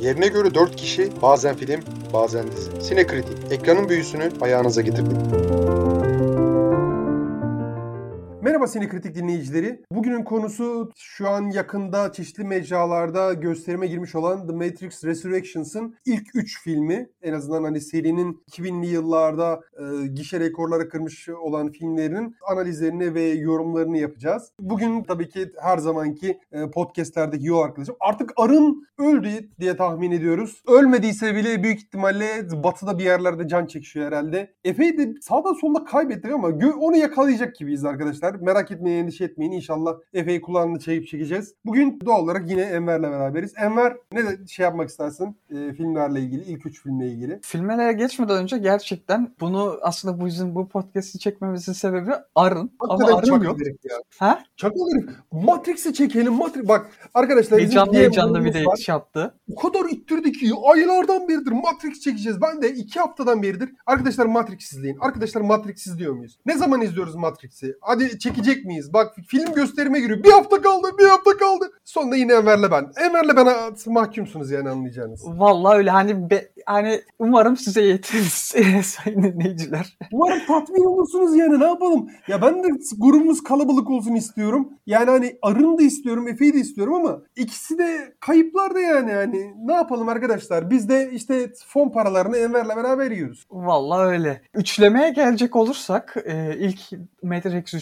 Yerine göre 4 kişi, bazen film, bazen dizi. Sinekritik, ekranın büyüsünü ayağınıza getirdik. Merhaba Sinekritik dinleyicileri. Bugünün konusu şu an yakında çeşitli mecralarda gösterime girmiş olan The Matrix Resurrections'ın ilk 3 filmi. En azından hani serinin 2000'li yıllarda e, gişe rekorları kırmış olan filmlerinin analizlerini ve yorumlarını yapacağız. Bugün tabii ki her zamanki e, podcastlerdeki yol arkadaşım. Artık Arın öldü diye tahmin ediyoruz. Ölmediyse bile büyük ihtimalle batıda bir yerlerde can çekişiyor herhalde. Efe'yi de sağda solda kaybettik ama onu yakalayacak gibiyiz arkadaşlar. Merak etmeyin, endişe etmeyin. İnşallah Efe'yi kulağını çekip çekeceğiz. Bugün doğal olarak yine Enver'le beraberiz. Enver ne de şey yapmak istersin e, filmlerle ilgili, ilk üç filmle ilgili? Filmlere geçmeden önce gerçekten bunu aslında bu yüzden bu podcast'i çekmemizin sebebi Arın. Hakikaten Ama Arın yok. Ya. Ha? Çakal herif. Matrix'i çekelim. Matrix. Bak arkadaşlar. Heyecanlı heyecanlı bir de iş yaptı. O kadar ittirdi ki aylardan beridir Matrix çekeceğiz. Ben de iki haftadan beridir. Arkadaşlar Matrix izleyin. Arkadaşlar Matrix izliyor muyuz? Ne zaman izliyoruz Matrix'i? Hadi çekecek miyiz? Bak film gösterime giriyor. Bir hafta kaldı, bir hafta kaldı. Sonunda yine Enver'le ben. Enver'le bana mahkumsunuz yani anlayacağınız. Vallahi öyle hani be, hani umarım size yeteriz sayın dinleyiciler. Umarım tatmin olursunuz yani ne yapalım. Ya ben de grubumuz kalabalık olsun istiyorum. Yani hani Arın da istiyorum, Efe'yi de istiyorum ama ikisi de kayıplar da yani hani ne yapalım arkadaşlar. Biz de işte fon paralarını Enver'le beraber yiyoruz. Vallahi öyle. Üçlemeye gelecek olursak e, ilk Matrix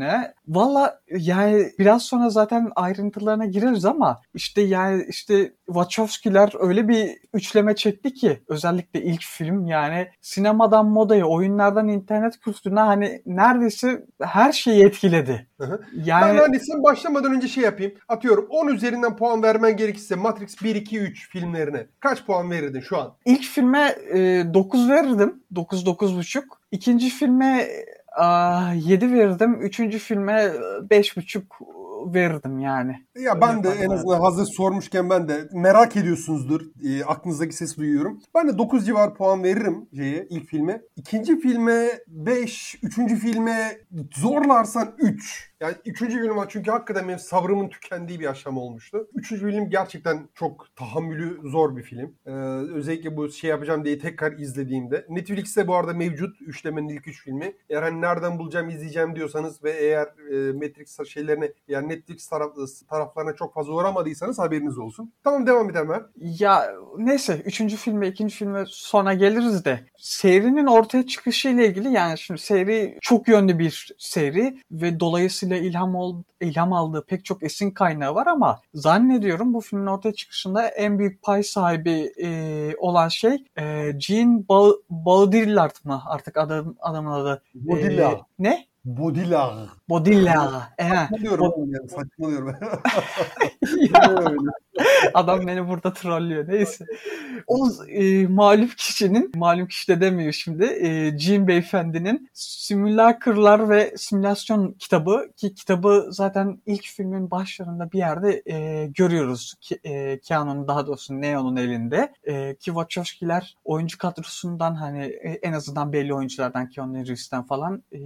üçlemesine valla yani biraz sonra zaten ayrıntılarına gireriz ama işte yani işte Wachowski'ler öyle bir üçleme çekti ki özellikle ilk film yani sinemadan modaya, oyunlardan internet kültürüne hani neredeyse her şeyi etkiledi. Yani... Ben hani sen başlamadan önce şey yapayım. Atıyorum 10 üzerinden puan vermen gerekirse Matrix 1, 2, 3 filmlerine kaç puan verirdin şu an? İlk filme e, 9 verirdim. 9, 9,5. İkinci filme 7 verirdim. Üçüncü filme 5,5 verirdim yani. Ya ben de en azından hazır sormuşken ben de merak ediyorsunuzdur. E, aklınızdaki sesi duyuyorum. Ben de 9 civar puan veririm şeye ilk filme. İkinci filme 5, üçüncü filme zorlarsan 3. Yani üçüncü bölüm çünkü hakikaten benim sabrımın tükendiği bir aşam olmuştu. Üçüncü bölüm gerçekten çok tahammülü zor bir film. Ee, özellikle bu şey yapacağım diye tekrar izlediğimde. Netflix'te bu arada mevcut üçlemenin ilk üç filmi. Eğer hani nereden bulacağım izleyeceğim diyorsanız ve eğer e, Matrix şeylerine yani Netflix taraf, taraflarına çok fazla uğramadıysanız haberiniz olsun. Tamam devam edelim ben. Ya neyse üçüncü filme ikinci filme sonra geliriz de serinin ortaya çıkışı ile ilgili yani şimdi seri çok yönlü bir seri ve dolayısıyla ilham ol, ilham aldığı pek çok esin kaynağı var ama zannediyorum bu filmin ortaya çıkışında en büyük pay sahibi e, olan şey e, Gene Baudrillard mı artık adam, adamın adı? Baudrillard. E, ne? Baudrillard. Baudrillard. Saçmalıyorum. Bod- yani, saçmalıyorum. Adam beni burada trollüyor. Neyse. O e, malum kişinin, malum kişi de demiyor şimdi, e, Jim Beyefendi'nin Simülakırlar ve Simülasyon kitabı ki kitabı zaten ilk filmin başlarında bir yerde e, görüyoruz. Ki, e, Keanu'nun daha doğrusu Neo'nun elinde. E, ki Wachowski'ler oyuncu kadrosundan hani e, en azından belli oyunculardan Keanu Reeves'ten falan e,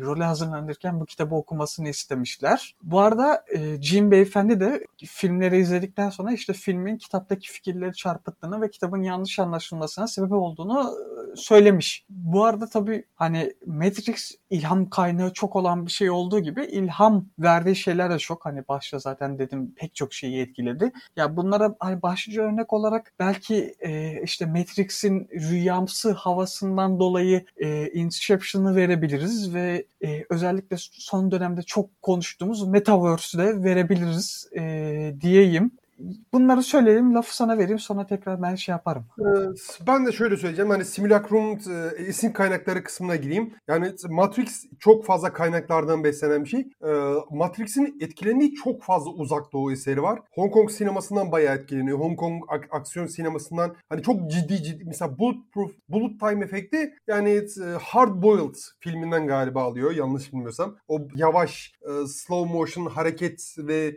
role hazırlanırken bu kitabı okumasını istemişler. Bu arada e, Jim Beyefendi de filmleri izledikten sonra işte filmin kitaptaki fikirleri çarpıttığını ve kitabın yanlış anlaşılmasına sebep olduğunu söylemiş. Bu arada tabii hani Matrix ilham kaynağı çok olan bir şey olduğu gibi ilham verdiği şeyler de çok. Hani başta zaten dedim pek çok şeyi etkiledi. Ya bunlara hani başlıca örnek olarak belki e, işte Matrix'in rüyamsı havasından dolayı e, Inception'ı verebiliriz ve e, özellikle son dönemde çok konuştuğumuz Metaverse'ü de verebiliriz e, diyeyim bunları söyleyelim, lafı sana vereyim sonra tekrar ben şey yaparım. Ben de şöyle söyleyeceğim. Hani simülakrum e, esin kaynakları kısmına gireyim. Yani Matrix çok fazla kaynaklardan beslenen bir şey. Matrix'in etkilendiği çok fazla uzak doğu eseri var. Hong Kong sinemasından bayağı etkileniyor. Hong Kong ak- aksiyon sinemasından hani çok ciddi ciddi mesela Bulletproof, Bullet Time efekti yani Hard Boiled filminden galiba alıyor yanlış bilmiyorsam. O yavaş slow motion hareket ve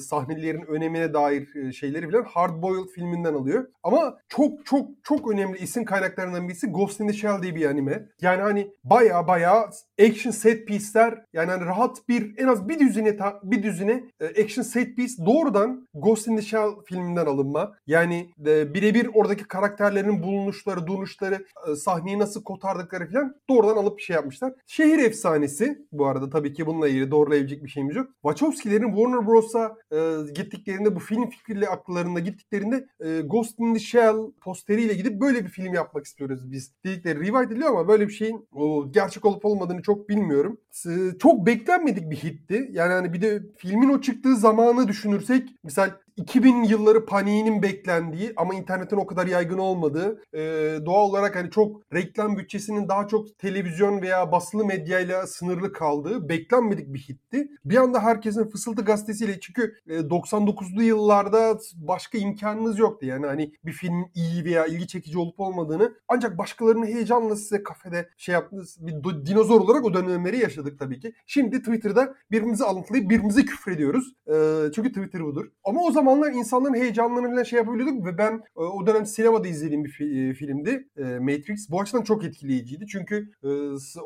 sahnelerin önemine dair dair şeyleri bilen Hard Boiled filminden alıyor. Ama çok çok çok önemli isim kaynaklarından birisi Ghost in the Shell diye bir anime. Yani hani baya baya action set piece'ler yani hani rahat bir en az bir düzine bir düzine action set piece doğrudan Ghost in the Shell filminden alınma. Yani birebir oradaki karakterlerin bulunuşları, duruşları, sahneyi nasıl kotardıkları falan doğrudan alıp bir şey yapmışlar. Şehir efsanesi bu arada tabii ki bununla ilgili doğrulayabilecek bir şeyimiz yok. Wachowski'lerin Warner Bros'a e, gittiklerinde bu film fikriyle akıllarında gittiklerinde e, Ghost in the Shell posteriyle gidip böyle bir film yapmak istiyoruz biz dedikleri rivayet ediliyor ama böyle bir şeyin o, gerçek olup olmadığını çok bilmiyorum. E, çok beklenmedik bir hitti. Yani hani bir de filmin o çıktığı zamanı düşünürsek misal 2000 yılları paniğinin beklendiği ama internetin o kadar yaygın olmadığı e, doğal olarak hani çok reklam bütçesinin daha çok televizyon veya basılı medyayla sınırlı kaldığı beklenmedik bir hitti. Bir anda herkesin Fısıltı gazetesiyle çünkü e, 99'lu yıllarda başka imkanınız yoktu yani hani bir film iyi veya ilgi çekici olup olmadığını ancak başkalarının heyecanla size kafede şey yaptınız bir dinozor olarak o dönemleri yaşadık tabii ki. Şimdi Twitter'da birbirimizi alıntılayıp birbirimize küfrediyoruz. E, çünkü Twitter budur. Ama o zaman zamanlar insanların heyecanlarını falan şey yapabiliyorduk ve ben e, o dönem sinemada izlediğim bir fi, e, filmdi e, Matrix. Bu açıdan çok etkileyiciydi. Çünkü e,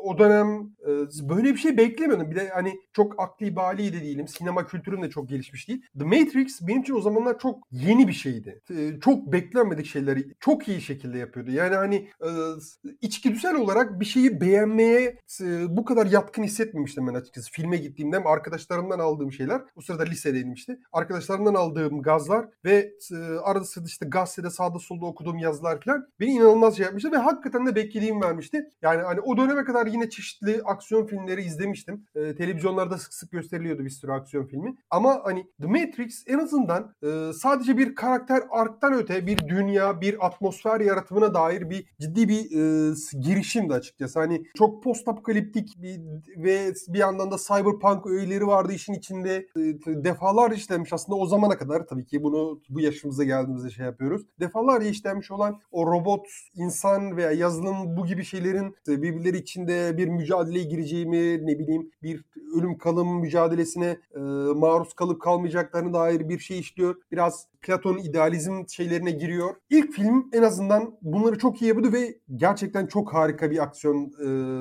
o dönem böyle bir şey beklemiyordum. Bir de hani çok akli bali de değilim. Sinema kültürüm de çok gelişmiş değil. The Matrix benim için o zamanlar çok yeni bir şeydi. Çok beklenmedik şeyleri çok iyi şekilde yapıyordu. Yani hani içgüdüsel olarak bir şeyi beğenmeye bu kadar yatkın hissetmemiştim ben açıkçası. Filme gittiğimde arkadaşlarımdan aldığım şeyler. O sırada lisedeydim işte. Arkadaşlarımdan aldığım gazlar ve arada sırada işte gazetede sağda solda okuduğum yazılar falan beni inanılmaz şey yapmıştı ve hakikaten de beklediğim vermişti. Yani hani o döneme kadar yine çeşitli aksiyon filmleri izlemiştim. E, televizyonlarda sık sık gösteriliyordu bir sürü aksiyon filmi. Ama hani The Matrix en azından e, sadece bir karakter arktan öte bir dünya, bir atmosfer yaratımına dair bir ciddi bir e, girişimdi açıkçası. Hani çok post apokaliptik bir ve bir yandan da cyberpunk öğeleri vardı işin içinde. E, defalarca işlenmiş aslında o zamana kadar tabii ki bunu bu yaşımıza geldiğimizde şey yapıyoruz. Defalarca işlenmiş olan o robot, insan veya yazılım bu gibi şeylerin birbirleri içinde bir mücadeleye gireceğimi ne bileyim bir ölüm kalım mücadelesine e, maruz kalıp kalmayacaklarına dair bir şey işliyor. Biraz Platon idealizm şeylerine giriyor. İlk film en azından bunları çok iyi yapıyordu ve gerçekten çok harika bir aksiyon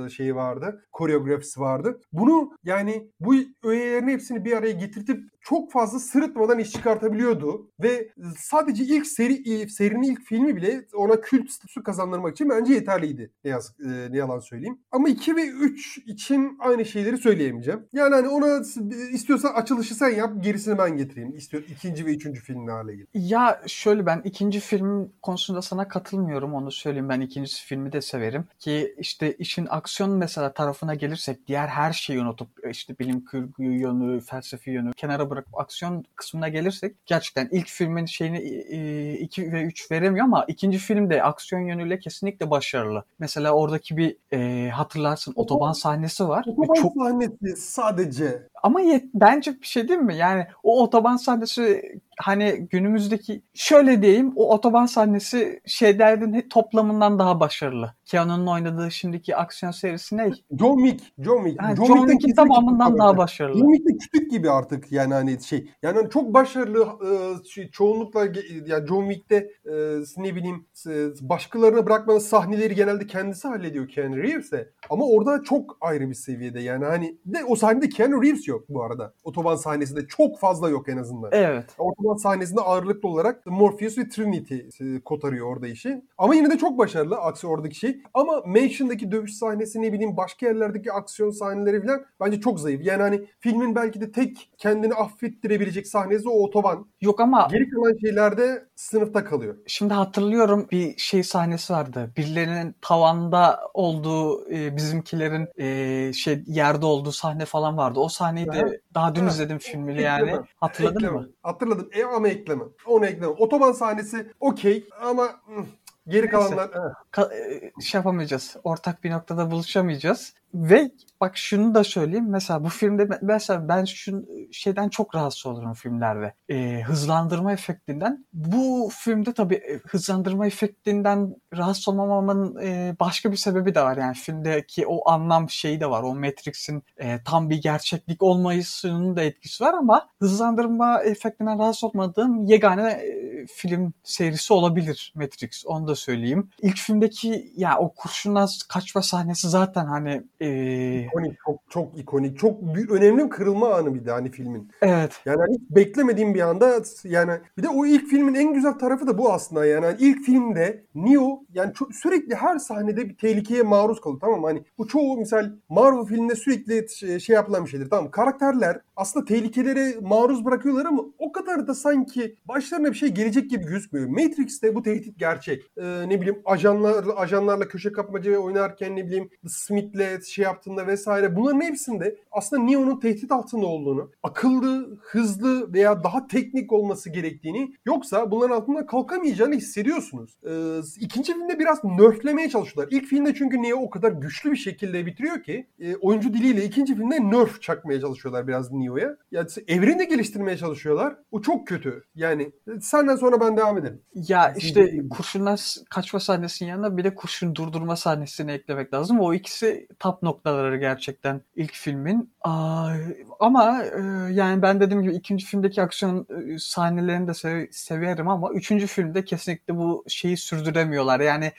e, şeyi vardı. Koreografisi vardı. Bunu yani bu öğelerin hepsini bir araya getirtip çok fazla sırıtmadan iş çıkartabiliyordu ve sadece ilk seri serinin ilk filmi bile ona kült statüsü kazandırmak için bence yeterliydi. Ne, yaz, e, ne yalan söyleyeyim. Ama 2 ve 3 için aynı şeyleri söyleyemeyeceğim. Yani hani ona istiyorsan açılışı sen yap, gerisini ben getireyim. İstiyor ikinci ve üçüncü filmle hale ilgili. Ya şöyle ben ikinci film konusunda sana katılmıyorum onu söyleyeyim. Ben ikinci filmi de severim. Ki işte işin aksiyon mesela tarafına gelirsek diğer her şeyi unutup işte bilim kurgu yönü, felsefi yönü kenara bırakıp aksiyon kısmına gelirsek gerçekten ilk filmin şeyini 2 ve 3 veremiyor ama ikinci film de aksiyon yönüyle kesinlikle başarılı. Mesela oradaki bir e, hatırlarsın otoban sahnesi var. Otoban çok... sahnesi sadece. Ama yet, bence bir şey değil mi? Yani o otoban sahnesi hani günümüzdeki şöyle diyeyim o otoban sahnesi şeylerin toplamından daha başarılı. Keanu'nun oynadığı şimdiki aksiyon serisi ne? John Wick. John Wick. Yani John, John Wick'in tamamından daha başarılı. John Wick de küçük gibi artık yani hani şey. Yani hani çok başarılı e, şey, çoğunlukla yani John Wick'te e, ne bileyim e, başkalarına bırakmanın sahneleri genelde kendisi hallediyor Keanu Reeves'e. Ama orada çok ayrı bir seviyede yani hani de o sahnede Keanu Reeves yok bu arada. Otoban sahnesinde çok fazla yok en azından. Evet. Otoban sahnesinde ağırlıklı olarak Morpheus ve Trinity e, kotarıyor orada işi. Ama yine de çok başarılı aksi oradaki şey. Ama Mansion'daki dövüş sahnesi ne bileyim başka yerlerdeki aksiyon sahneleri falan bence çok zayıf. Yani hani filmin belki de tek kendini affettirebilecek sahnesi o otoban. Yok ama geri kalan şeylerde sınıfta kalıyor. Şimdi hatırlıyorum bir şey sahnesi vardı. Birilerinin tavanda olduğu e, bizimkilerin e, şey yerde olduğu sahne falan vardı. O sahneyi de daha dün ha. izledim filmi yani. Hatırladın ekleme. mı? Hatırladım. E, ama ekleme. Onu ekleme. Otoban sahnesi okey ama Geri kalanlar... Ka- e, şey yapamayacağız. Ortak bir noktada buluşamayacağız. Ve bak şunu da söyleyeyim. Mesela bu filmde mesela ben şu şeyden çok rahatsız olurum filmlerde. E, hızlandırma efektinden. Bu filmde tabii e, hızlandırma efektinden rahatsız olmamamın e, başka bir sebebi de var. Yani filmdeki o anlam şeyi de var. O Matrix'in e, tam bir gerçeklik olmayısının da etkisi var ama hızlandırma efektinden rahatsız olmadığım yegane e, film serisi olabilir Matrix. Onu da söyleyeyim. İlk filmdeki ya o kurşundan kaçma sahnesi zaten hani ee... İkonik, çok çok ikonik. Çok bir, önemli bir kırılma anı bir de hani filmin. Evet. Yani hani hiç beklemediğim bir anda yani bir de o ilk filmin en güzel tarafı da bu aslında yani. yani ilk filmde Neo yani çok, sürekli her sahnede bir tehlikeye maruz kalıyor tamam mı? Hani bu çoğu misal Marvel filminde sürekli şey, yapılan bir şeydir tamam? Karakterler aslında tehlikelere maruz bırakıyorlar ama o kadar da sanki başlarına bir şey gelecek gibi gözükmüyor. Matrix'te bu tehdit gerçek. Ee, ne bileyim ajanlar ajanlarla köşe kapmaca oynarken ne bileyim Smith'le şey yaptığında vesaire bunların hepsinde aslında Neo'nun tehdit altında olduğunu, akıllı, hızlı veya daha teknik olması gerektiğini yoksa bunların altında kalkamayacağını hissediyorsunuz. Ee, ikinci filmde biraz nerflemeye çalışıyorlar. İlk filmde çünkü Neo o kadar güçlü bir şekilde bitiriyor ki e, oyuncu diliyle ikinci filmde nerf çakmaya çalışıyorlar biraz Neo'ya. Yani evreni geliştirmeye çalışıyorlar. O çok kötü. Yani senden sonra ben devam edelim. Ya işte kurşunlar kaçma sahnesinin yanında bir de kurşun durdurma sahnesini eklemek lazım. O ikisi top noktaları gerçekten ilk filmin. Aa, ama e, yani ben dediğim gibi ikinci filmdeki aksiyon e, sahnelerini de sev severim ama üçüncü filmde kesinlikle bu şeyi sürdüremiyorlar. Yani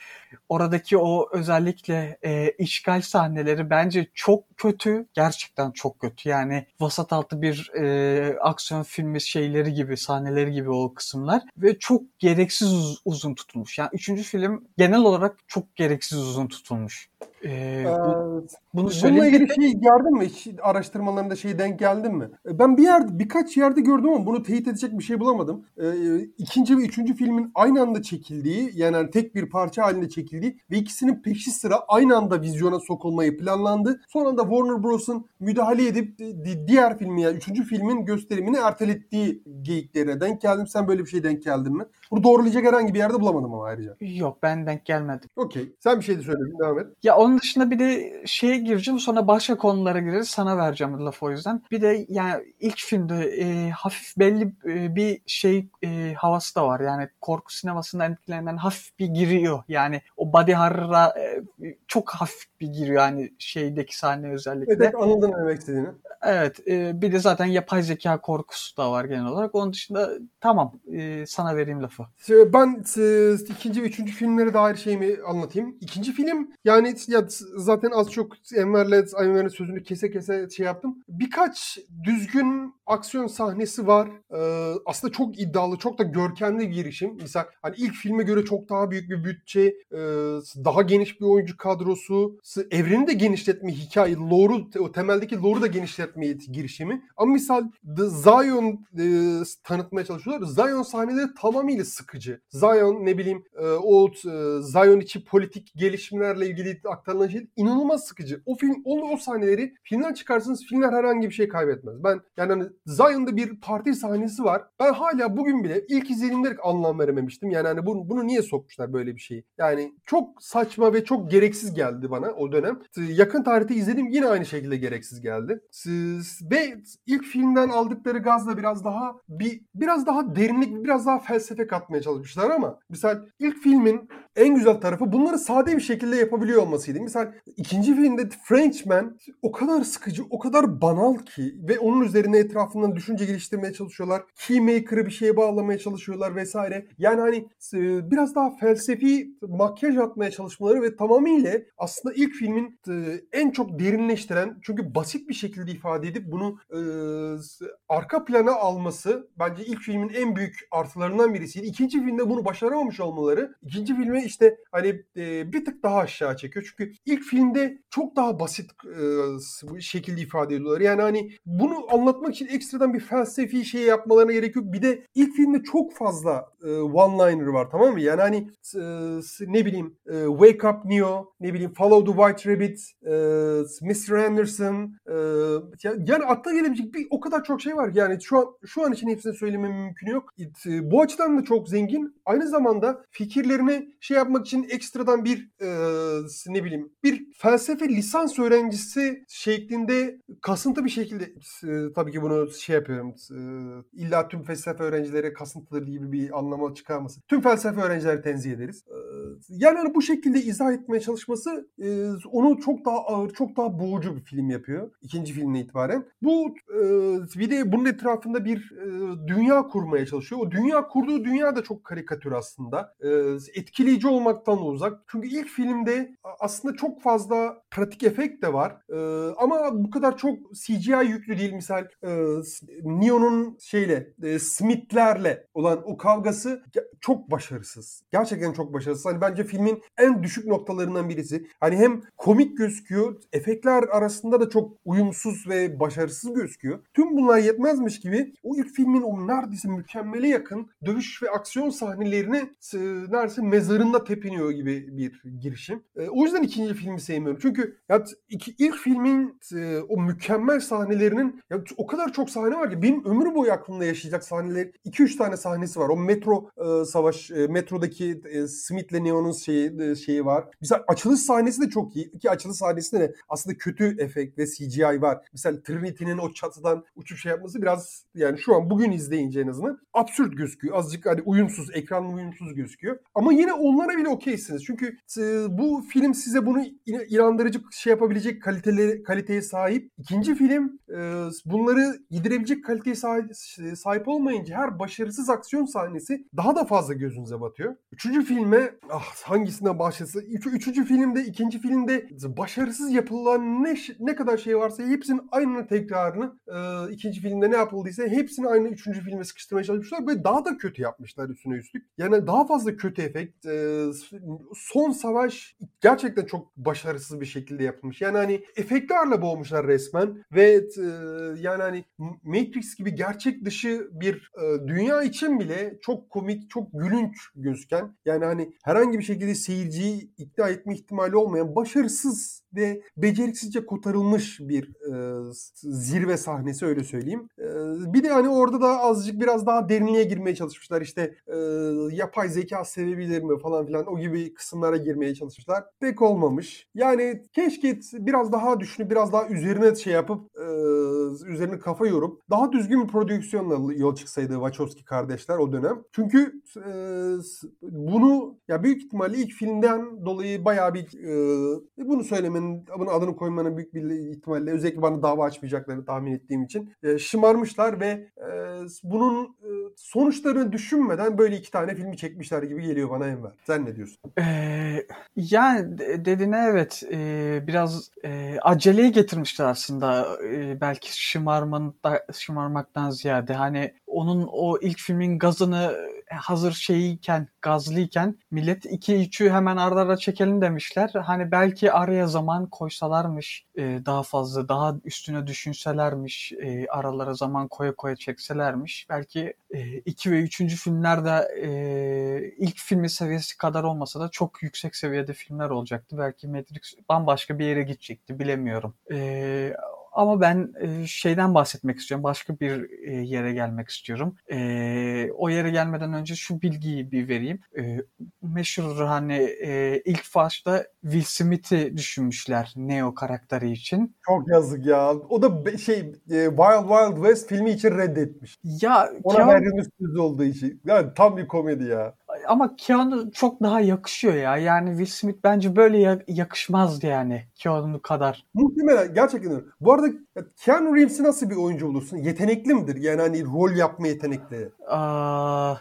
oradaki o özellikle e, işgal sahneleri bence çok kötü. Gerçekten çok kötü. Yani vasat altı bir e, aksiyon filmi şeyleri gibi, sahneleri gibi o kısımlar. Ve çok gereksiz uz- uzun tutulmuş. Yani üçüncü film genel olarak çok gereksiz uzun tutulmuş. Ee, bu, bunu Bununla ilgili şey gördün mü? Hiç araştırmalarında şey denk geldin mi? E, ben bir yerde birkaç yerde gördüm ama bunu teyit edecek bir şey bulamadım. Ee, ikinci ve üçüncü filmin aynı anda çekildiği yani hani tek bir parça halinde çekildiği ve ikisinin peşi sıra aynı anda vizyona sokulmayı planlandı. Sonra da Warner Bros'un müdahale edip diğer filmi yani üçüncü filmin gösterimini ertelettiği geyiklerine denk geldim. Sen böyle bir şey denk geldin mi? Bunu doğrulayacak herhangi bir yerde bulamadım ama ayrıca. Yok ben denk gelmedim. Okey. Sen bir şey de söyledin. Devam et. Ya onun dışında bir de şeye gireceğim sonra başka konulara gireriz. Sana vereceğim laf o yüzden. Bir de yani ilk filmde e, hafif belli e, bir şey e, havası da var. Yani korku sinemasından etkilenen hafif bir giriyor. Yani o body horror'a e, çok hafif bir giriyor. Yani şeydeki sahne özellikle. Evet anladım demek istediğini. Evet. E, bir de zaten yapay zeka korkusu da var genel olarak. Onun dışında tamam e, sana vereyim lafı. Ben e, ikinci ve üçüncü filmlere dair şeyimi anlatayım. İkinci film yani ya zaten az çok Enver'le Enver'in sözünü kese kese şey yaptım. Birkaç düzgün aksiyon sahnesi var. Ee, aslında çok iddialı, çok da görkemli bir girişim. Mesela hani ilk filme göre çok daha büyük bir bütçe, e, daha geniş bir oyuncu kadrosu, evreni de genişletme hikaye, lore'u, temeldeki lore'u da genişletme girişimi. Ama misal The Zion e, tanıtmaya çalışıyorlar. Zion sahneleri tamamıyla sıkıcı. Zion ne bileyim e, o e, Zion içi politik gelişmelerle ilgili aktarılan şey inanılmaz sıkıcı. O film o, o sahneleri filmden çıkarsanız filmler herhangi bir şey kaybetmez. Ben yani hani Zion'da bir parti sahnesi var. Ben hala bugün bile ilk izlediğimde anlam verememiştim. Yani hani bunu, bunu niye sokmuşlar böyle bir şeyi? Yani çok saçma ve çok gereksiz geldi bana o dönem. Yakın tarihte izledim yine aynı şekilde gereksiz geldi. Ve ilk filmden aldıkları gazla biraz daha bir biraz daha derinlik, biraz daha felsefe katmaya çalışmışlar ama misal ilk filmin en güzel tarafı bunları sade bir şekilde yapabiliyor olmasıydı. Misal ikinci filmde Frenchman o kadar sıkıcı, o kadar banal ki ve onun üzerine etrafından düşünce geliştirmeye çalışıyorlar. Keymaker'ı bir şeye bağlamaya çalışıyorlar vesaire. Yani hani e, biraz daha felsefi makyaj atmaya çalışmaları ve tamamıyla aslında ilk filmin e, en çok derinleştiren çünkü basit bir şekilde ifade edip bunu e, arka plana alması bence ilk filmin en büyük artılarından birisiydi. İkinci filmde bunu başaramamış olmaları ikinci filme işte hani bir tık daha aşağı çekiyor. Çünkü ilk filmde çok daha basit e, şekilde ifade ediyorlar. Yani hani bunu anlatmak için ekstradan bir felsefi şey yapmalarına gerek yok. Bir de ilk filmde çok fazla e, one-liner var tamam mı? Yani hani e, ne bileyim e, Wake Up Neo, ne bileyim Follow the White Rabbit, e, Mr. Anderson, e, yani akla gelebilecek bir o kadar çok şey var. Yani şu an şu an için hepsini söylemem mümkün yok. E, bu açıdan da çok zengin. Aynı zamanda fikirlerini şey yapmak için ekstradan bir e, ne bileyim bir felsefe lisans öğrencisi şeklinde kasıntı bir şekilde e, tabii ki bunu şey yapıyorum. E, illa tüm felsefe öğrencileri kasıntılı gibi bir anlama çıkarması. Tüm felsefe öğrencileri tenzih ederiz. E, yani hani bu şekilde izah etmeye çalışması e, onu çok daha ağır, çok daha boğucu bir film yapıyor. İkinci filmine itibaren. Bu e, bir de bunun etrafında bir e, dünya kurmaya çalışıyor. O dünya kurduğu dünya da çok karikatür aslında. E, etkileyici olmaktan da uzak. Çünkü ilk filmde aslında çok fazla pratik efekt de var. E, ama bu kadar çok CGI yüklü değil. Misal e, Neo'nun şeyle e, Smith'lerle olan o kavgası çok başarısız. Gerçekten çok başarısız. Hani bence filmin en düşük noktalarından birisi. Hani hem komik gözüküyor, efektler arasında da çok uyumsuz ve başarısız gözüküyor. Tüm bunlar yetmezmiş gibi o ilk filmin o neredeyse mükemmele yakın dövüş ve aksiyon sahnelerini e, neredeyse mezarında tepiniyor gibi bir girişim. E, o yüzden ikinci filmi sevmiyorum. Çünkü ya iki, ilk filmin e, o mükemmel sahnelerinin ya o kadar çok sahne var ki benim ömür boyu aklımda yaşayacak sahneler 2-3 tane sahnesi var. O metro e, savaş e, metrodaki e, Smith'le Neo'nun şeyi e, şeyi var. Mesela açılış sahnesi de çok iyi. Ki açılış sahnesinde de aslında kötü efekt ve CGI var. Mesela Trinity'nin o çatıdan uçup şey yapması biraz yani şu an bugün izleyince en azından absürt gözüküyor. Azıcık hani uyumsuz, ekranla uyumsuz gözüküyor. Ama yine onlara bile okeysiniz. Çünkü e, bu film size bunu inandırıcı şey yapabilecek kaliteli, kaliteye sahip. İkinci film e, bunları yedirebilecek kaliteye sahip, olmayınca her başarısız aksiyon sahnesi daha da fazla gözünüze batıyor. Üçüncü filme ah, hangisinden başlasa üç, üçüncü filmde ikinci filmde başarısız yapılan ne ne kadar şey varsa hepsinin aynı tekrarını e, ikinci filmde ne yapıldıysa hepsini aynı üçüncü filme sıkıştırmaya çalışmışlar ve daha da kötü yapmışlar üstüne üstlük. Yani daha fazla kötü efekt. E, son savaş gerçekten çok başarısız bir şekilde yapılmış. Yani hani efektlerle boğmuşlar resmen ve e, yani hani Matrix gibi gerçek dışı bir e, dünya için bile çok komik, çok gülünç gözüken yani hani herhangi bir şekilde seyirciyi ikna etme ihtimali olmayan başarısız ve beceriksizce kotarılmış bir e, zirve sahnesi öyle söyleyeyim. E, bir de hani orada da azıcık biraz daha derinliğe girmeye çalışmışlar. İşte e, yapay zeka sevebilir mi falan filan o gibi kısımlara girmeye çalışmışlar. Pek olmamış. Yani keşke biraz daha düşünüp biraz daha üzerine şey yapıp e, üzerine kafa yorup daha düzgün bir prodüksiyonla yol çıksaydı Wachowski kardeşler o dönem. Çünkü e, bunu ya büyük ihtimalle ilk filmden dolayı bayağı bir e, bunu söylemenin, bunun adını koymanın büyük bir ihtimalle özellikle bana dava açmayacaklarını tahmin ettiğim için e, şımarmışlar ve e, bunun e, sonuçlarını düşünmeden böyle iki tane filmi çekmişler gibi geliyor bana Enver. Sen ne diyorsun? Ee, yani dediğine evet e, biraz e, aceleyi getirmişler aslında e, belki şımarmanın şımarmaktan ziyade hani onun o ilk filmin gazını hazır şeyiyken, gazlıyken millet 2-3'ü hemen arda arda çekelim demişler. Hani belki araya zaman koysalarmış e, daha fazla, daha üstüne düşünselermiş, e, aralara zaman koya koya çekselermiş. Belki 2 e, ve 3. filmlerde e, ilk filmi seviyesi kadar olmasa da çok yüksek seviyede filmler olacaktı. Belki Matrix bambaşka bir yere gidecekti bilemiyorum. E, ama ben e, şeyden bahsetmek istiyorum. Başka bir e, yere gelmek istiyorum. E, o yere gelmeden önce şu bilgiyi bir vereyim. E, meşhur hani e, ilk başta Will Smith'i düşünmüşler Neo karakteri için. Çok yazık ya. O da şey e, Wild Wild West filmi için reddetmiş. Ya Ona Keanu... verdiğimiz söz olduğu için. Yani tam bir komedi ya ama Keanu çok daha yakışıyor ya. Yani Will Smith bence böyle yakışmazdı yani Keanu kadar. Muhtemelen gerçekten öyle. Bu arada Keanu Reeves'i nasıl bir oyuncu bulursun? Yetenekli midir? Yani hani rol yapma yetenekli. Aa...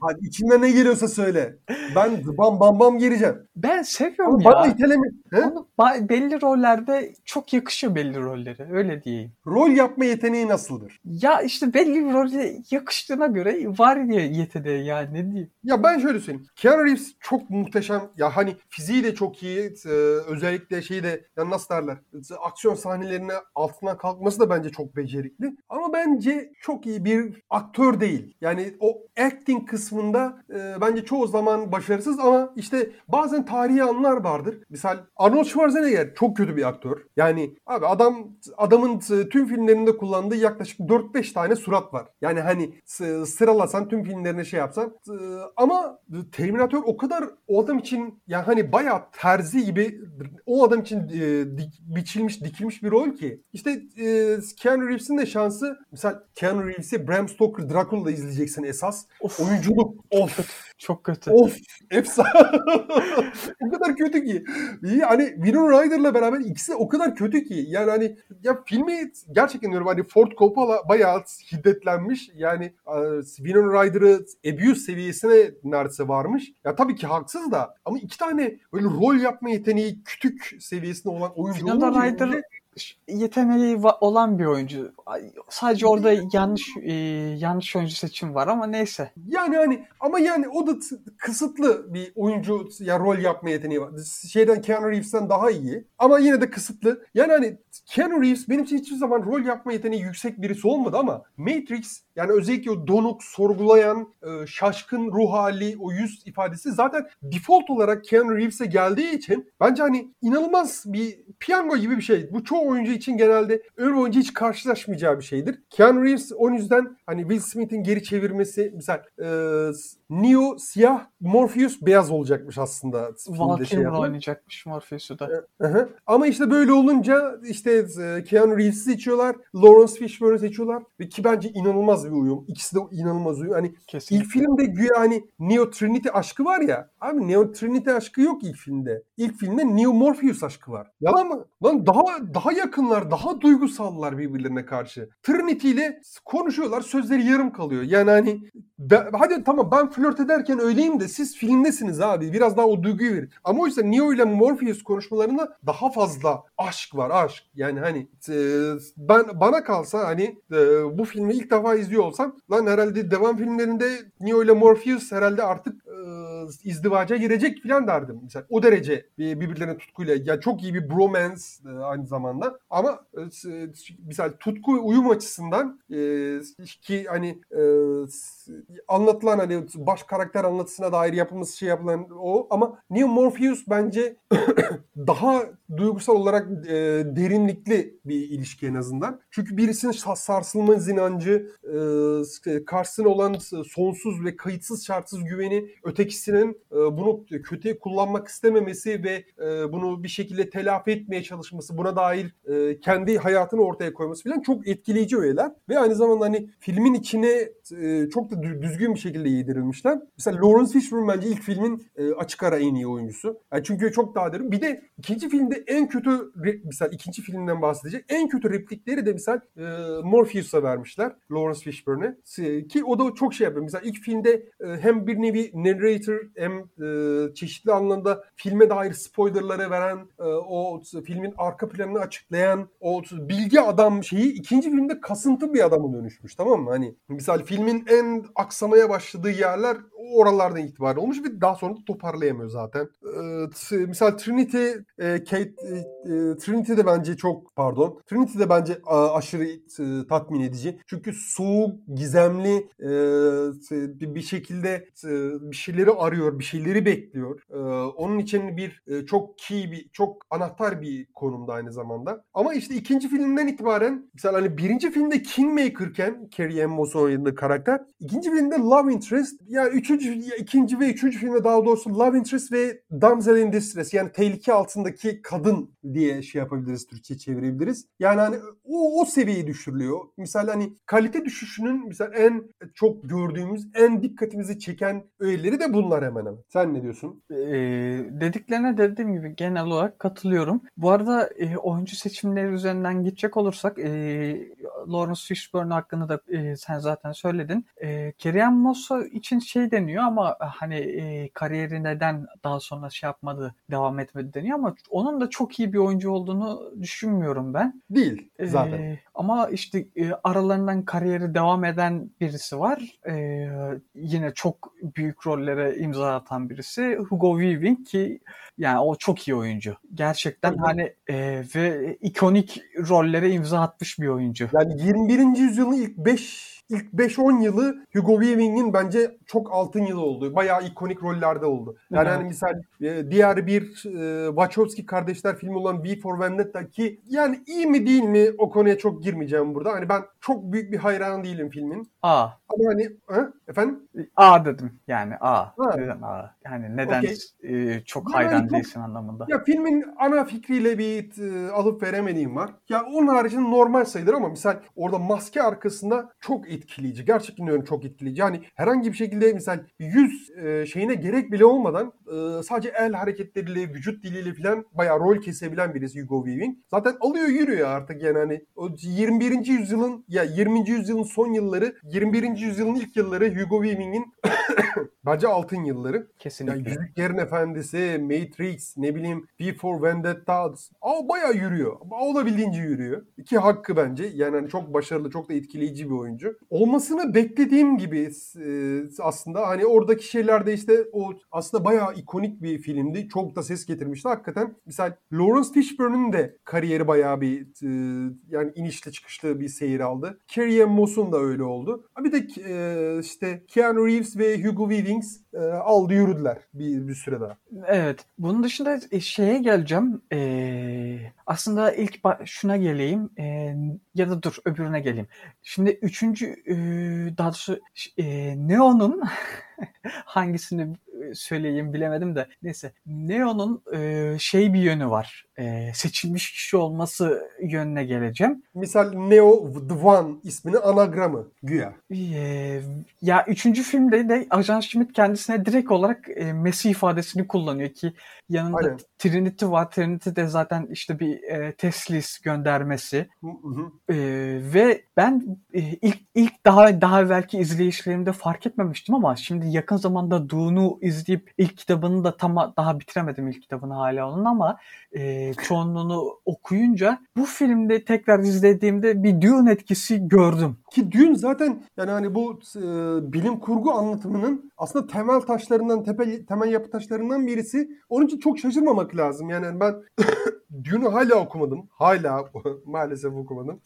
Hadi içinden ne geliyorsa söyle. Ben bam bam bam gireceğim. Ben seviyorum Ama ya. Bana iteleme. Onu belli rollerde çok yakışıyor belli rolleri. Öyle diyeyim. Rol yapma yeteneği nasıldır? Ya işte belli bir role yakıştığına göre var diye yeteneği yani ne diyeyim. Ya ben şöyle söyleyeyim. Keanu Reeves çok muhteşem. Ya hani fiziği de çok iyi. E, özellikle şeyi de ya nasıl derler? Aksiyon sahnelerine altından kalkması da bence çok becerikli. Ama bence çok iyi bir aktör değil. Yani o acting kısmı kısmında e, bence çoğu zaman başarısız ama işte bazen tarihi anlar vardır. Misal Arnold Schwarzenegger çok kötü bir aktör. Yani abi adam adamın tüm filmlerinde kullandığı yaklaşık 4-5 tane surat var. Yani hani sıralasan tüm filmlerine şey yapsan ama Terminator o kadar o adam için yani hani bayağı terzi gibi o adam için e, biçilmiş dikilmiş bir rol ki. İşte e, Keanu Reeves'in de şansı mesela Keanu Reeves'i Bram Stoker Dracula'da izleyeceksin esas. Of. Oyunculuk of. Çok kötü. Of efsane. o kadar kötü ki. Yani Winona Ryder'la beraber ikisi o kadar kötü ki. Yani hani ya filmi gerçekten diyorum hani Ford Coppola bayağı hiddetlenmiş. Yani Winona Ryder'ı abuse seviyesine neredeyse varmış. Ya tabii ki haksız da ama iki tane böyle rol yapma yeteneği kütük seviyesinde olan oyuncu Winona Ryder yeteneği olan bir oyuncu. Sadece orada yanlış e, yanlış oyuncu seçim var ama neyse. Yani hani ama yani o da kısıtlı bir oyuncu ya rol yapma yeteneği var. Şeyden Keanu Reeves'ten daha iyi ama yine de kısıtlı. Yani hani Keanu Reeves benim için hiçbir zaman rol yapma yeteneği yüksek birisi olmadı ama Matrix yani özellikle o donuk, sorgulayan, e, şaşkın ruh hali, o yüz ifadesi zaten default olarak Keanu Reeves'e geldiği için bence hani inanılmaz bir piyango gibi bir şey. Bu çoğu oyuncu için genelde öyle oyuncu hiç karşılaşmayacağı bir şeydir. Keanu Reeves o yüzden hani Will Smith'in geri çevirmesi mesela e, Neo siyah, Morpheus beyaz olacakmış aslında. Val şey oynayacakmış Morpheus'u da. Hı Ama işte böyle olunca işte e, Keanu Reeves'i seçiyorlar. Lawrence Fishburne'ı seçiyorlar. Ve ki bence inanılmaz bir uyum. İkisi de inanılmaz uyum. Hani Kesinlikle. ilk filmde güya hani Neo Trinity aşkı var ya. Abi Neo Trinity aşkı yok ilk filmde. İlk filmde Neo Morpheus aşkı var. Yalan mı? Lan daha daha yakınlar, daha duygusallar birbirlerine karşı. Trinity ile konuşuyorlar. Sözleri yarım kalıyor. Yani hani ben, hadi tamam ben flört ederken öyleyim de siz filmdesiniz abi. Biraz daha o duyguyu verin. Ama oysa Neo ile Morpheus konuşmalarında daha fazla aşk var. Aşk. Yani hani e, ben bana kalsa hani e, bu filmi ilk defa izliyor olsam lan herhalde devam filmlerinde Neo ile Morpheus herhalde artık e, izdivaca girecek falan derdim. Mesela o derece birbirlerine tutkuyla. Yani çok iyi bir bromance e, aynı zamanda. Ama e, mesela tutku uyum açısından e, ki hani e, anlatılan hani baş karakter anlatısına dair yapılması şey yapılan o ama Neo Morpheus bence daha duygusal olarak e, derinlikli bir ilişki en azından. Çünkü birisinin sarsılma inancı, e, karşısına olan sonsuz ve kayıtsız şartsız güveni, ötekisinin e, bunu kötüye kullanmak istememesi ve e, bunu bir şekilde telafi etmeye çalışması, buna dair e, kendi hayatını ortaya koyması falan çok etkileyici öğeler. Ve aynı zamanda hani filmin içine e, çok da düzgün bir şekilde yedirilmişler. Mesela Lawrence Fishburne bence ilk filmin e, açık ara en iyi oyuncusu. Yani çünkü çok daha derin. Bir de ikinci filmde en kötü mesela ikinci filmden bahsedecek en kötü replikleri de misal e, Morpheus'a vermişler. Lawrence Fishburne'e. Ki o da çok şey yapıyor. Mesela ilk filmde e, hem bir nevi narrator hem e, çeşitli anlamda filme dair spoilerları veren e, o filmin arka planını açıklayan o bilgi adam şeyi ikinci filmde kasıntı bir adama dönüşmüş tamam mı? Hani misal filmin en aksamaya başladığı yerler oralardan itibaren olmuş ve daha sonra da toparlayamıyor zaten. Ee, misal Trinity, e, Kate, e, e, Trinity de bence çok pardon. Trinity de bence aşırı e, tatmin edici. Çünkü soğuk, gizemli e, bir şekilde e, bir şeyleri arıyor, bir şeyleri bekliyor. E, onun için bir e, çok key bir, çok anahtar bir konumda aynı zamanda. Ama işte ikinci filmden itibaren mesela hani birinci filmde Kingmaker'ken Carrie Ann Moss oynadığı karakter, ikinci filmde Love Interest, üçüncü üçüncü, ikinci ve üçüncü filmde daha doğrusu Love Interest ve Damsel in Distress yani tehlike altındaki kadın diye şey yapabiliriz, Türkçe çevirebiliriz. Yani hani o, o seviyeye düşürülüyor. Misal hani kalite düşüşünün misal en çok gördüğümüz, en dikkatimizi çeken öğeleri de bunlar hemen hemen. Sen ne diyorsun? Ee, dediklerine dediğim gibi genel olarak katılıyorum. Bu arada e, oyuncu seçimleri üzerinden gidecek olursak e, Lawrence Fishburne hakkında da e, sen zaten söyledin. E, Kerem Mosso için şey deniyor ama hani e, kariyeri neden daha sonra şey yapmadı, devam etmedi deniyor ama onun da çok iyi bir oyuncu olduğunu düşünmüyorum ben. Değil zaten. E, ama işte e, aralarından kariyeri devam eden birisi var. E, yine çok büyük rollere imza atan birisi. Hugo Weaving ki yani o çok iyi oyuncu. Gerçekten Tabii. hani e, ve ikonik rollere imza atmış bir oyuncu. Yani 21. yüzyılın ilk 5 ilk 5-10 yılı Hugo Weaving'in bence çok altın yılı oldu. Bayağı ikonik rollerde oldu. Yani Evet. hani misal e, diğer bir e, Wachowski kardeşler filmi olan V for Vendetta ki yani iyi mi değil mi o konuya çok girmeyeceğim burada. Hani ben çok büyük bir hayran değilim filmin. A. Ama hani ha? efendim A dedim yani A. Ha. Neden A? Yani neden Okey. e, çok Yani hayran çok- değilsin anlamında. Ya filmin ana fikriyle bir e, alıp veremediğim var. Ya onun haricinde normal sayılır ama misal orada maske arkasında çok etkileyici. Gerçekten diyorum çok etkileyici. Yani herhangi bir şekilde misal yüz e, şeyine gerek bile olmadan e, sadece el hareketleriyle, vücut diliyle falan bayağı rol kesebilen birisi Hugo Weaving. Zaten alıyor yürüyor artık yani hani o 21. yüzyılın ya 20. yüzyılın son yılları, 21. yüzyılın ilk yılları Hugo Weaving'in bence altın yılları. Ya Kesinlikle. Yüzüklerin Efendisi, Matrix, ne bileyim V for Vendetta. Aa, bayağı yürüyor. Olabildiğince yürüyor. Ki hakkı bence. Yani hani çok başarılı, çok da etkileyici bir oyuncu. Olmasını beklediğim gibi e, aslında hani oradaki şeylerde işte o aslında bayağı ikonik bir filmdi. Çok da ses getirmişti. Hakikaten misal Lawrence Fishburne'un de kariyeri bayağı bir e, yani inişli çıkışlı bir seyir aldı. Carrie Ann Moss'un da öyle oldu. Bir de e, işte Keanu Reeves ve Hugo Weaving e, aldı yürüdüler bir, bir süre daha. Evet. Bunun dışında e, şeye geleceğim. Ee, aslında ilk şuna geleyim. Ee, ya da dur öbürüne geleyim. Şimdi üçüncü e, daha doğrusu e, Neo'nun hangisini e, söyleyeyim bilemedim de. Neyse. Neo'nun e, şey bir yönü var. E, seçilmiş kişi olması yönüne geleceğim. Misal Neo The One isminin anagramı güya. Ee, ya üçüncü filmde de Ajan Schmidt kendisine direkt olarak e, Messi ifadesini kullanıyor ki yanında Aynen. Trinity var. Trinity de zaten işte bir e, Teslis göndermesi Hı hı. Ee, ve ben e, ilk ilk daha daha evvelki izleyişlerimde fark etmemiştim ama şimdi yakın zamanda Dune'u izleyip ilk kitabını da tam daha bitiremedim ilk kitabını hala onun ama e, çoğunluğunu okuyunca bu filmde tekrar izlediğimde bir Dune etkisi gördüm. Ki Dune zaten yani hani bu e, bilim kurgu anlatımının aslında temel taşlarından, tepe, temel yapı taşlarından birisi. Onun için çok şaşırmamak lazım. Yani ben Dune'u hala okumadım. Hala maalesef okumadım.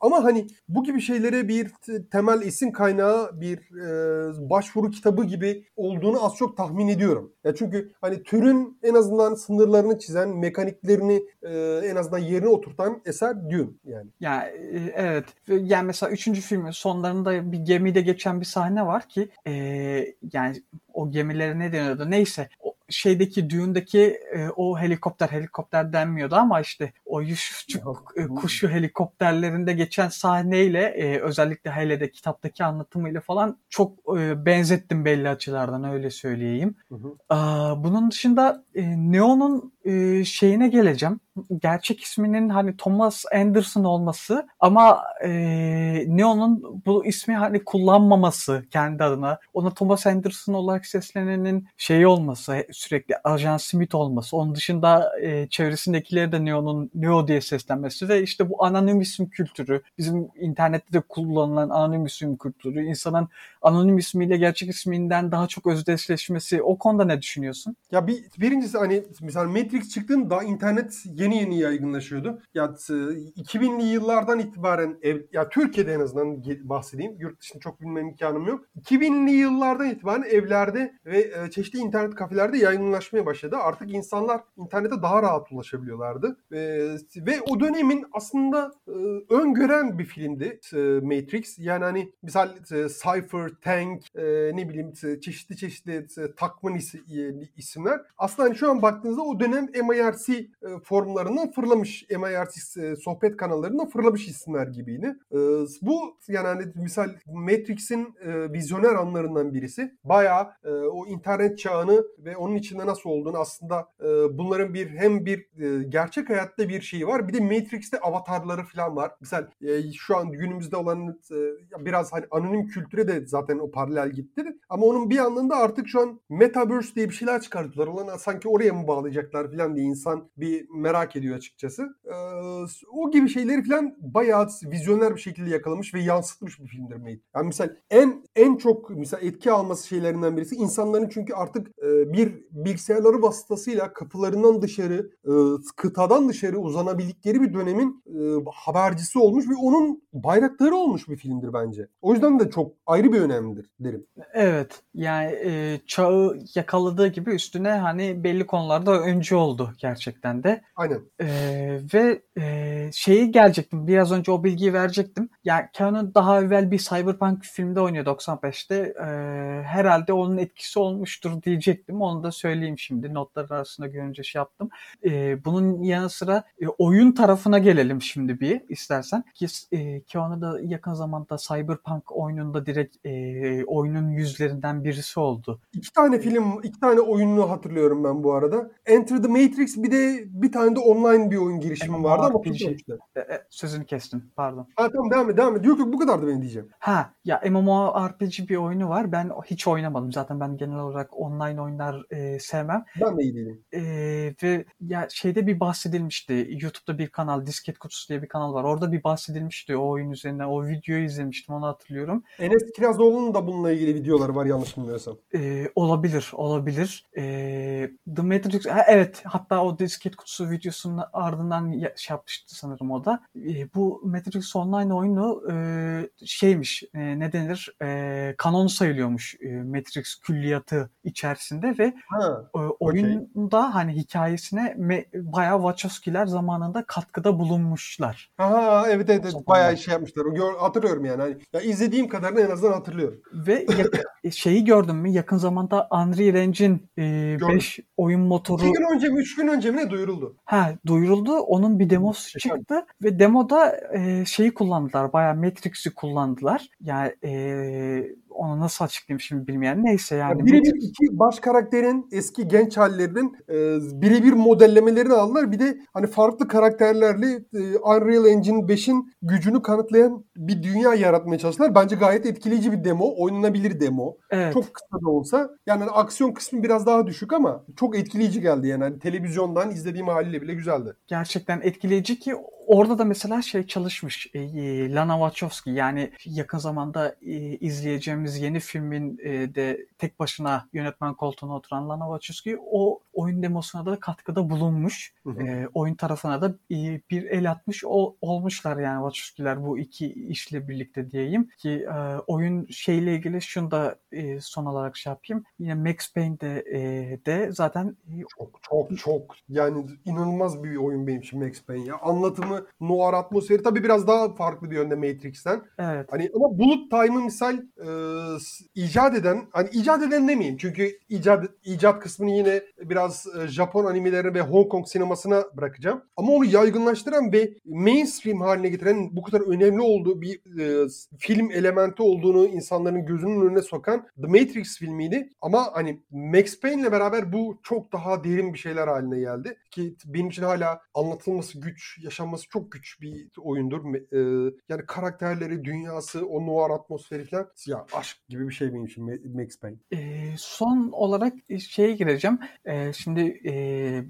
Ama hani bu gibi şeylere bir temel esin kaynağı bir e, başvuru kitabı gibi olduğunu az çok tahmin ediyorum. Ya çünkü hani türün en azından sınırlarını çizen, mekaniklerini e, en azından yerine oturtan eser Dune yani. Yani e, evet. Ve Yani mesela üçüncü filmin sonlarında bir gemide geçen bir sahne var ki e, yani o gemilere ne deniyordu? Neyse o şeydeki düğündeki e, o helikopter helikopter denmiyordu ama işte o Yusufçuk e, kuşu helikopterlerinde geçen sahneyle e, özellikle hele de kitaptaki anlatımıyla falan çok e, benzettim belli açılardan öyle söyleyeyim. Hı hı. Aa, bunun dışında e, Neo'nun e, şeyine geleceğim. Gerçek isminin hani Thomas Anderson olması ama e, Neo'nun bu ismi hani kullanmaması kendi adına. Ona Thomas Anderson olarak seslenenin şeyi olması, sürekli Ajan Smith olması. Onun dışında e, çevresindekileri de Neo'nun Neo diye seslenmesi ve işte bu anonim isim kültürü, bizim internette de kullanılan anonim isim kültürü, insanın anonim ismiyle gerçek isminden daha çok özdeşleşmesi. O konuda ne düşünüyorsun? Ya bir birincisi hani mesela Matrix çıktığında internet yeni yeni yaygınlaşıyordu. Ya t- 2000'li yıllardan itibaren ev, ya Türkiye'de en azından bahsedeyim. Yurt dışında çok bilmem imkanım yok. 2000'li yıllardan itibaren evlerde ve e, çeşitli internet kafelerde yaygınlaşmaya başladı. Artık insanlar internete daha rahat ulaşabiliyorlardı. E, ve o dönemin aslında e, öngören bir filmdi e, Matrix. Yani hani misal e, Cypher, Tank, e, ne bileyim e, çeşitli çeşitli e, takman isi- e, isimler. Aslında hani şu an baktığınızda o dönem MIRC e, forumlarından fırlamış, MIRC e, sohbet kanallarından fırlamış isimler gibiydi. E, bu yani hani misal Matrix'in e, vizyoner anlarından birisi. Bayağı e, o internet çağını ve onun içinde nasıl olduğunu aslında e, bunların bir hem bir e, gerçek hayatta bir şeyi var. Bir de Matrix'te avatarları falan var. Misal e, şu an günümüzde olan e, biraz hani anonim kültüre de zaten o paralel gitti. Ama onun bir yandan da artık şu an Metaverse diye bir şeyler çıkarttılar. Ulan sanki oraya mı bağlayacaklar falan diye insan bir merak ediyor açıkçası. E, o gibi şeyleri falan bayağı vizyoner bir şekilde yakalamış ve yansıtmış bir filmdir Matrix. Yani misal en en çok misal etki alması şeylerinden birisi insanların çünkü artık e, bir bilgisayarları vasıtasıyla kapılarından dışarı, e, kıtadan dışarı uzanabildikleri bir dönemin e, habercisi olmuş ve onun bayrakları olmuş bir filmdir bence. O yüzden de çok ayrı bir önemlidir derim. Evet. Yani e, çağı yakaladığı gibi üstüne hani belli konularda öncü oldu gerçekten de. Aynen. E, ve e, şeyi gelecektim. Biraz önce o bilgiyi verecektim. Yani Keanu daha evvel bir Cyberpunk filmde oynuyor 95'te. E, herhalde onun etkisi olmuştur diyecektim. Onu da söyleyeyim şimdi. Notlar arasında görünce şey yaptım. E, bunun yanı sıra e, oyun tarafına gelelim şimdi bir istersen. Ki e, Keanu da yakın zamanda Cyberpunk oyununda direkt e, oyunun yüzlerinden birisi oldu. İki tane film, iki tane oyununu hatırlıyorum ben bu arada. Enter the Matrix bir de bir tane de online bir oyun girişimi vardı ama tutmamışlar. E, e, sözünü kestim pardon. Ha tamam devam et devam et. Yok yok bu kadardı benim diyeceğim. Ha ya MMORPG bir oyunu var. Ben hiç oynamadım. Zaten ben genel olarak online oyunlar e, sevmem. Ben de iyi değilim. E, ve ya şeyde bir bahsedilmişti. YouTube'da bir kanal Disket Kutusu diye bir kanal var. Orada bir bahsedilmişti o oyun üzerinden. O videoyu izlemiştim onu hatırlıyorum. Enes Kirazoğlu'nun da bununla ilgili videoları var yanlış bilmiyorsam. E, olabilir olabilir. E, The Matrix ha, evet hatta o Disket Kutusu videosunun ardından şey yapmıştı sanırım o da. E, bu Matrix Online oyunu e, şeymiş e, ne denir e, kanon sayılıyormuş e, Matrix külliyatı içerisinde ve Ha, e, oyunda hani hikayesine me, bayağı Wachowski'ler zamanında katkıda bulunmuşlar. ha evet evet, evet. Bayağı şey yapmışlar. Gör, hatırlıyorum yani. Hani, ya izlediğim kadarını en azından hatırlıyorum. Ve ya- şeyi gördüm mü yakın zamanda Unreal Engine e, 5 oyun motoru İki gün önce mi, üç gün önce mi ne duyuruldu? Ha duyuruldu. Onun bir demosu çıktı ve demoda e, şeyi kullandılar. Bayağı Matrix'i kullandılar. Yani e, onu nasıl açıklayayım şimdi bilmeyen. Neyse yani. Yani birebir iki baş karakterin eski genç hallerinin e, birebir modellemelerini aldılar. Bir de hani farklı karakterlerle e, Unreal Engine 5'in gücünü kanıtlayan bir dünya yaratmaya çalıştılar. Bence gayet etkileyici bir demo. Oynanabilir demo. evet. Çok kısa da olsa. Yani aksiyon kısmı biraz daha düşük ama çok etkileyici geldi yani. Hani televizyondan izlediğim haliyle bile güzeldi. gerçekten etkileyici ki orada da mesela şey çalışmış e, e, Lana Wachowski. Yani yakın zamanda e, izleyeceğimiz yeni filmin e, de tek başına yönetmen koltuğuna oturan Lana Wachowski o oyun demosuna da katkıda bulunmuş. Hı hı. E, oyun tarafına da e, bir el atmış ol- olmuşlar yani Wachowski'ler bu iki işle birlikte diyeyim ki e, oyun şeyle ilgili şunu da e, son olarak şey yapayım. Yine Max Payne'de e, de zaten e, Çok çok çok yani inanılmaz bir oyun benim için Max Payne ya. Anlatımı, noir atmosferi tabii biraz daha farklı bir yönde Matrix'ten. evet Hani ama Bullet Time'ı misal e, icat eden, hani icat eden demeyeyim çünkü icat icat kısmını yine biraz e, Japon animelerine ve Hong Kong sinemasına bırakacağım. Ama onu yaygınlaştıran ve mainstream haline getiren bu kadar önemli olduğu bir e, film elementi olduğunu insanların gözünün önüne sokan The Matrix filmiydi. Ama hani Max Payne'le beraber bu çok daha derin bir şeyler haline geldi. Ki benim için hala anlatılması güç, yaşanması çok güç bir oyundur. E, yani karakterleri, dünyası, o noir atmosferi falan ya aşk gibi bir şey benim için Ma- Max Payne. Ee, son olarak e, şeye gireceğim. Ee, şimdi e,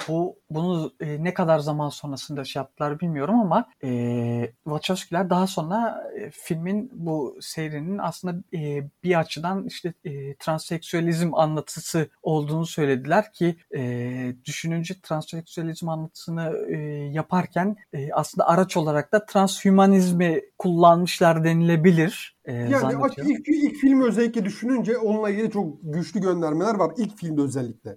bu bunu e, ne kadar zaman sonrasında şey yaptılar bilmiyorum ama e, Wachowski'ler daha sonra e, filmin bu serinin aslında e, bir açıdan işte e, transseksüelizm anlatısı olduğunu söylediler ki e, düşününce transseksüelizm anlatısını e, yaparken e, aslında araç olarak da transhümanizmi kullanmışlar denilebilir. E, Yani ilk, ilk filmi özellikle düşününce onunla ilgili çok güçlü göndermeler var. İlk filmde özellikle.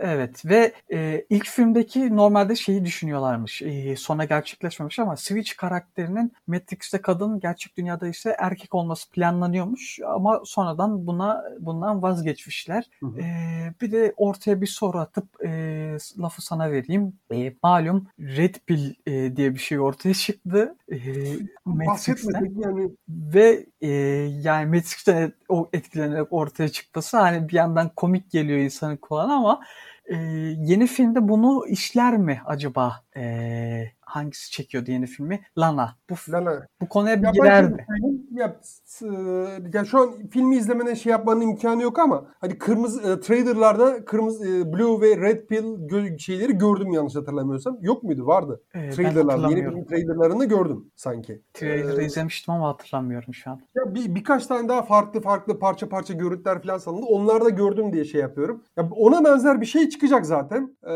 Evet ve e, ilk filmdeki normalde şeyi düşünüyorlarmış. E, sonra gerçekleşmemiş ama Switch karakterinin Matrix'te kadın, gerçek dünyada ise erkek olması planlanıyormuş ama sonradan buna bundan vazgeçmişler. Hı hı. E, bir de ortaya bir soru atıp e, lafı sana vereyim. E, malum Red Pill e, diye bir şey ortaya çıktı. E, Matrix'ten. Yani Ve e, yani Matrix'ten et- o etkilenerek ortaya çıkması hani bir yandan komik geliyor insanın kulağına ama e, yeni filmde bunu işler mi acaba? E, hangisi çekiyordu yeni filmi? Lana. Bu, Lana. bu konuya bir Ya ben girer şöyle mi? söyleyeyim, Ya, s- ya şu an filmi izlemene şey yapmanın imkanı yok ama hani kırmızı e, trailerlarda kırmızı e, blue ve red pill gö- şeyleri gördüm yanlış hatırlamıyorsam. Yok muydu? Vardı. Ee, Trailerlar, yeni film trailerlarını gördüm sanki. Trailer'ı Ee, izlemiştim ama hatırlamıyorum şu an. Ya bir, birkaç tane daha farklı farklı parça parça görüntüler falan salındı. Onları da gördüm diye şey yapıyorum. Ya ona benzer bir şey çıkacak zaten. Ee,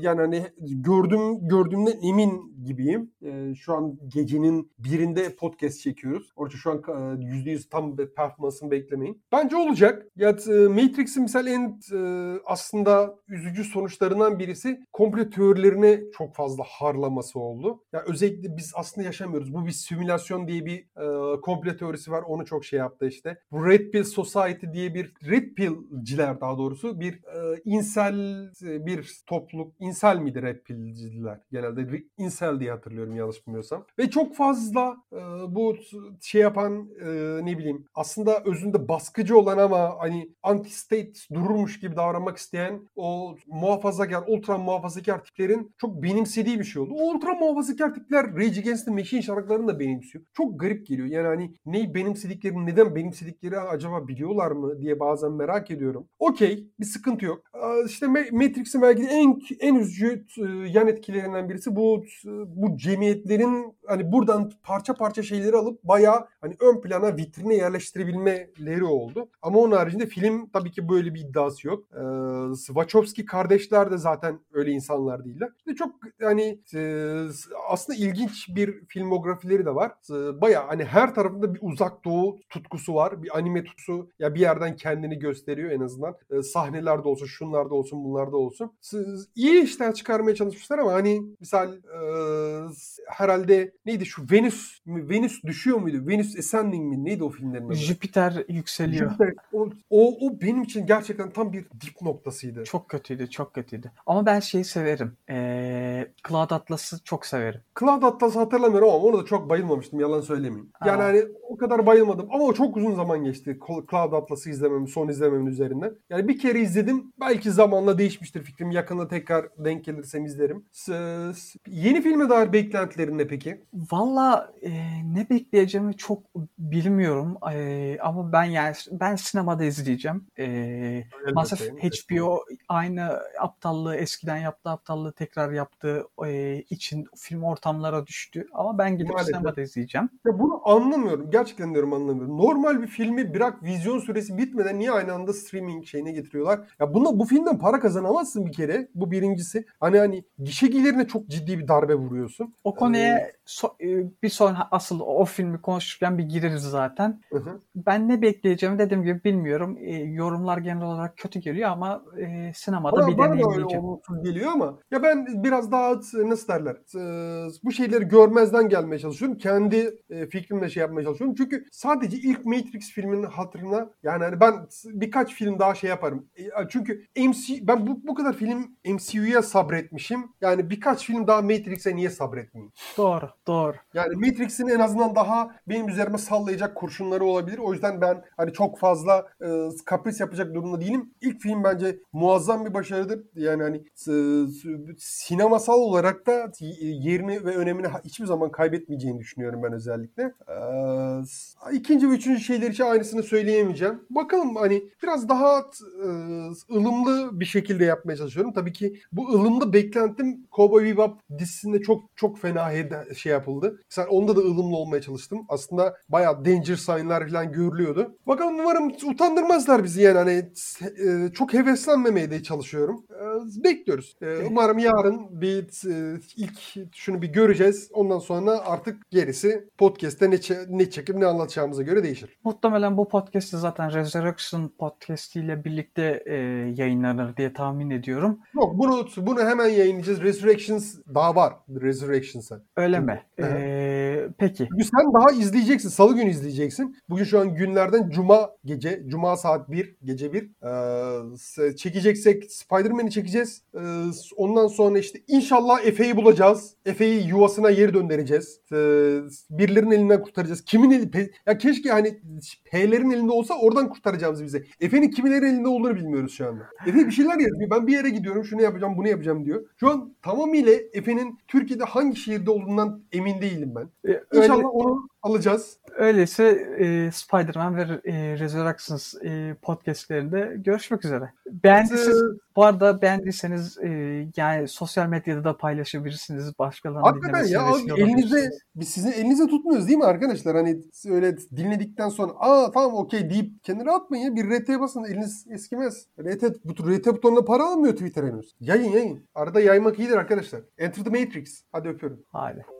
yani hani gördüm gördüğümden emin gibiyim. Ee, şu an gecenin birinde podcast çekiyoruz. Orada şu an e, %100 tam performansını beklemeyin. Bence olacak. Ya e, Matrix'in misal en e, aslında üzücü sonuçlarından birisi komple teorilerine çok fazla harlaması oldu. Ya özellikle biz aslında yaşamıyoruz. Bu bir simülasyon diye bir e, komple teorisi var. Onu çok şey yaptı işte. Bu Red Pill Society diye bir Red Pill'ciler daha doğrusu bir e, insel e, bir topluluk. insel miydi Red Pill'ciler? Genelde Re- insel diye hatırlıyorum yanlış bilmiyorsam. Ve çok fazla e, bu şey yapan e, ne bileyim aslında özünde baskıcı olan ama hani anti-state dururmuş gibi davranmak isteyen o muhafazakar, ultra muhafazakar tiplerin çok benimsediği bir şey oldu. O ultra muhafazakar tipler Rage Against the Machine şarkılarını da benimsiyor. Çok garip geliyor. Yani hani neyi benimsediklerini, neden benimsedikleri acaba biliyorlar mı diye bazen merak ediyorum. Okey, bir sıkıntı yok. İşte Ma- Matrix'in belki en en üzücü e, yan etkilerinden birisi bu bu cemiyetlerin hani buradan parça parça şeyleri alıp bayağı hani ön plana vitrine yerleştirebilmeleri oldu. Ama onun haricinde film tabii ki böyle bir iddiası yok. Ee, Wachowski kardeşler de zaten öyle insanlar değiller. İşte çok hani e, aslında ilginç bir filmografileri de var. E, Bayağı hani her tarafında bir uzak doğu tutkusu var. Bir anime tutkusu ya bir yerden kendini gösteriyor en azından. E, sahnelerde olsun, şunlarda olsun, bunlarda olsun. S- İyi işler çıkarmaya çalışmışlar ama hani misal e, herhalde neydi şu Venüs? Venüs düşüyor muydu? Venüs Ascending mi? Neydi o filmlerin adı? Jüpiter yükseliyor. Jüpiter. O, o, o benim için gerçekten tam bir dip noktasıydı. Çok kötüydü, çok kötüydü. Ama ben şeyi severim. Ee, Cloud Atlas'ı çok severim. Cloud Atlas'ı hatırlamıyorum ama ona da çok bayılmamıştım yalan söylemeyeyim. Yani Aa. hani o kadar bayılmadım ama o çok uzun zaman geçti Cloud Atlas'ı izlemem, son izlememin üzerinden. Yani bir kere izledim. Belki zamanla değişmiştir fikrim. Yakında tekrar denk gelirsem izlerim. S- s- filme dair beklentilerin ne peki? Valla e, ne bekleyeceğimi çok bilmiyorum. E, ama ben yani ben sinemada izleyeceğim. E, maalesef. HBO aynı aptallığı eskiden yaptığı aptallığı tekrar yaptığı e, için film ortamlara düştü. Ama ben gidip Maalesef. sinemada izleyeceğim. Ya bunu anlamıyorum. Gerçekten diyorum anlamıyorum. Normal bir filmi bırak vizyon süresi bitmeden niye aynı anda streaming şeyine getiriyorlar? Ya bunda bu filmden para kazanamazsın bir kere. Bu birincisi. Hani hani gişe gelirine çok ciddi bir darbe vuruyorsun. O konuya so- e, bir sonra asıl o filmi konuşurken bir gireriz zaten. Hı hı. Ben ne bekleyeceğimi dediğim gibi bilmiyorum. E, yorumlar genel olarak kötü geliyor ama e, sinemada Bana, bir bana deneyimleyeceğim. olumsuz geliyor ama ya ben biraz daha nasıl derler e, bu şeyleri görmezden gelmeye çalışıyorum. Kendi e, fikrimle şey yapmaya çalışıyorum. Çünkü sadece ilk Matrix filminin hatırına yani hani ben birkaç film daha şey yaparım. E, Çünkü MC ben bu, bu kadar film MCU'ya sabretmişim. Yani birkaç film daha Matrix'e niye sabretmeyeyim? Doğru, doğru. Yani Matrix'in en azından daha benim üzerime sallayacak kurşunları olabilir. O yüzden ben hani çok fazla e, kapris yapacak durumda değilim. İlk film bence muazzam bir başarıdır. Yani hani s- sinemasal olarak da yerini ve önemini hiçbir zaman kaybetmeyeceğini düşünüyorum ben özellikle. S- ikinci ve üçüncü şeyler için aynısını söyleyemeyeceğim. Bakalım hani biraz daha e, ılımlı bir şekilde yapmaya çalışıyorum. Tabii ki bu ılımlı beklentim Cowboy Bebop dizisinde çok çok fena şey yapıldı. Mesela onda da ılımlı olmaya çalıştım. Aslında bayağı danger sign'lar falan görülüyordu. Bakalım umarım utandırmazlar bizi yani hani e, çok heveslenmemeye de çalışıyorum. E, bekliyoruz. E, umarım yarın bir e, ilk şunu bir göreceğiz. Ondan sonra artık gerisi podcast'te ne, ne çekip ne anlatacağımıza göre değişir. Muhtemelen bu podcast de zaten Resurrection podcast ile birlikte e, yayınlanır diye tahmin ediyorum. Yok bunu bunu hemen yayınlayacağız. Resurrections daha var. Resurrections'a. Öyle mi? Hı hı. E, peki. Çünkü sen daha izleyeceksin. Salı günü izleyeceksin. Bugün şu an günlerden Cuma gece. Cuma saat 1. Gece 1. Ee, çekeceksek Spider-Man'i çekeceğiz. Ee, ondan sonra işte inşallah Efe'yi bulacağız. Efe'yi yuvasına geri döndüreceğiz. Ee, birilerinin elinden kurtaracağız. Kimin eli... Pe- ya keşke hani P'lerin elinde olsa oradan kurtaracağımız bize. Efe'nin kiminlerin elinde olduğunu bilmiyoruz şu anda. Efe bir şeyler yazıyor. Ben bir yere gidiyorum şunu yapacağım bunu yapacağım diyor. Şu an tamamıyla Efe'nin Türkiye'de hangi şehirde olduğundan emin değilim ben. Ee, İnşallah öyle- onu alacağız. Öyleyse e, Spider-Man ve e, Resurrections e, podcastlerinde görüşmek üzere. Beğendiyseniz, bu arada beğendiyseniz e, yani sosyal medyada da paylaşabilirsiniz. Başkalarının Hakikaten ya abi elinize biz sizin elinize tutmuyoruz değil mi arkadaşlar? Hani öyle dinledikten sonra aa tamam okey deyip kenara atmayın ya. Bir RT basın eliniz eskimez. RT, RT butonuna para almıyor Twitter henüz. Yayın yayın. Arada yaymak iyidir arkadaşlar. Enter the Matrix. Hadi öpüyorum. Hadi.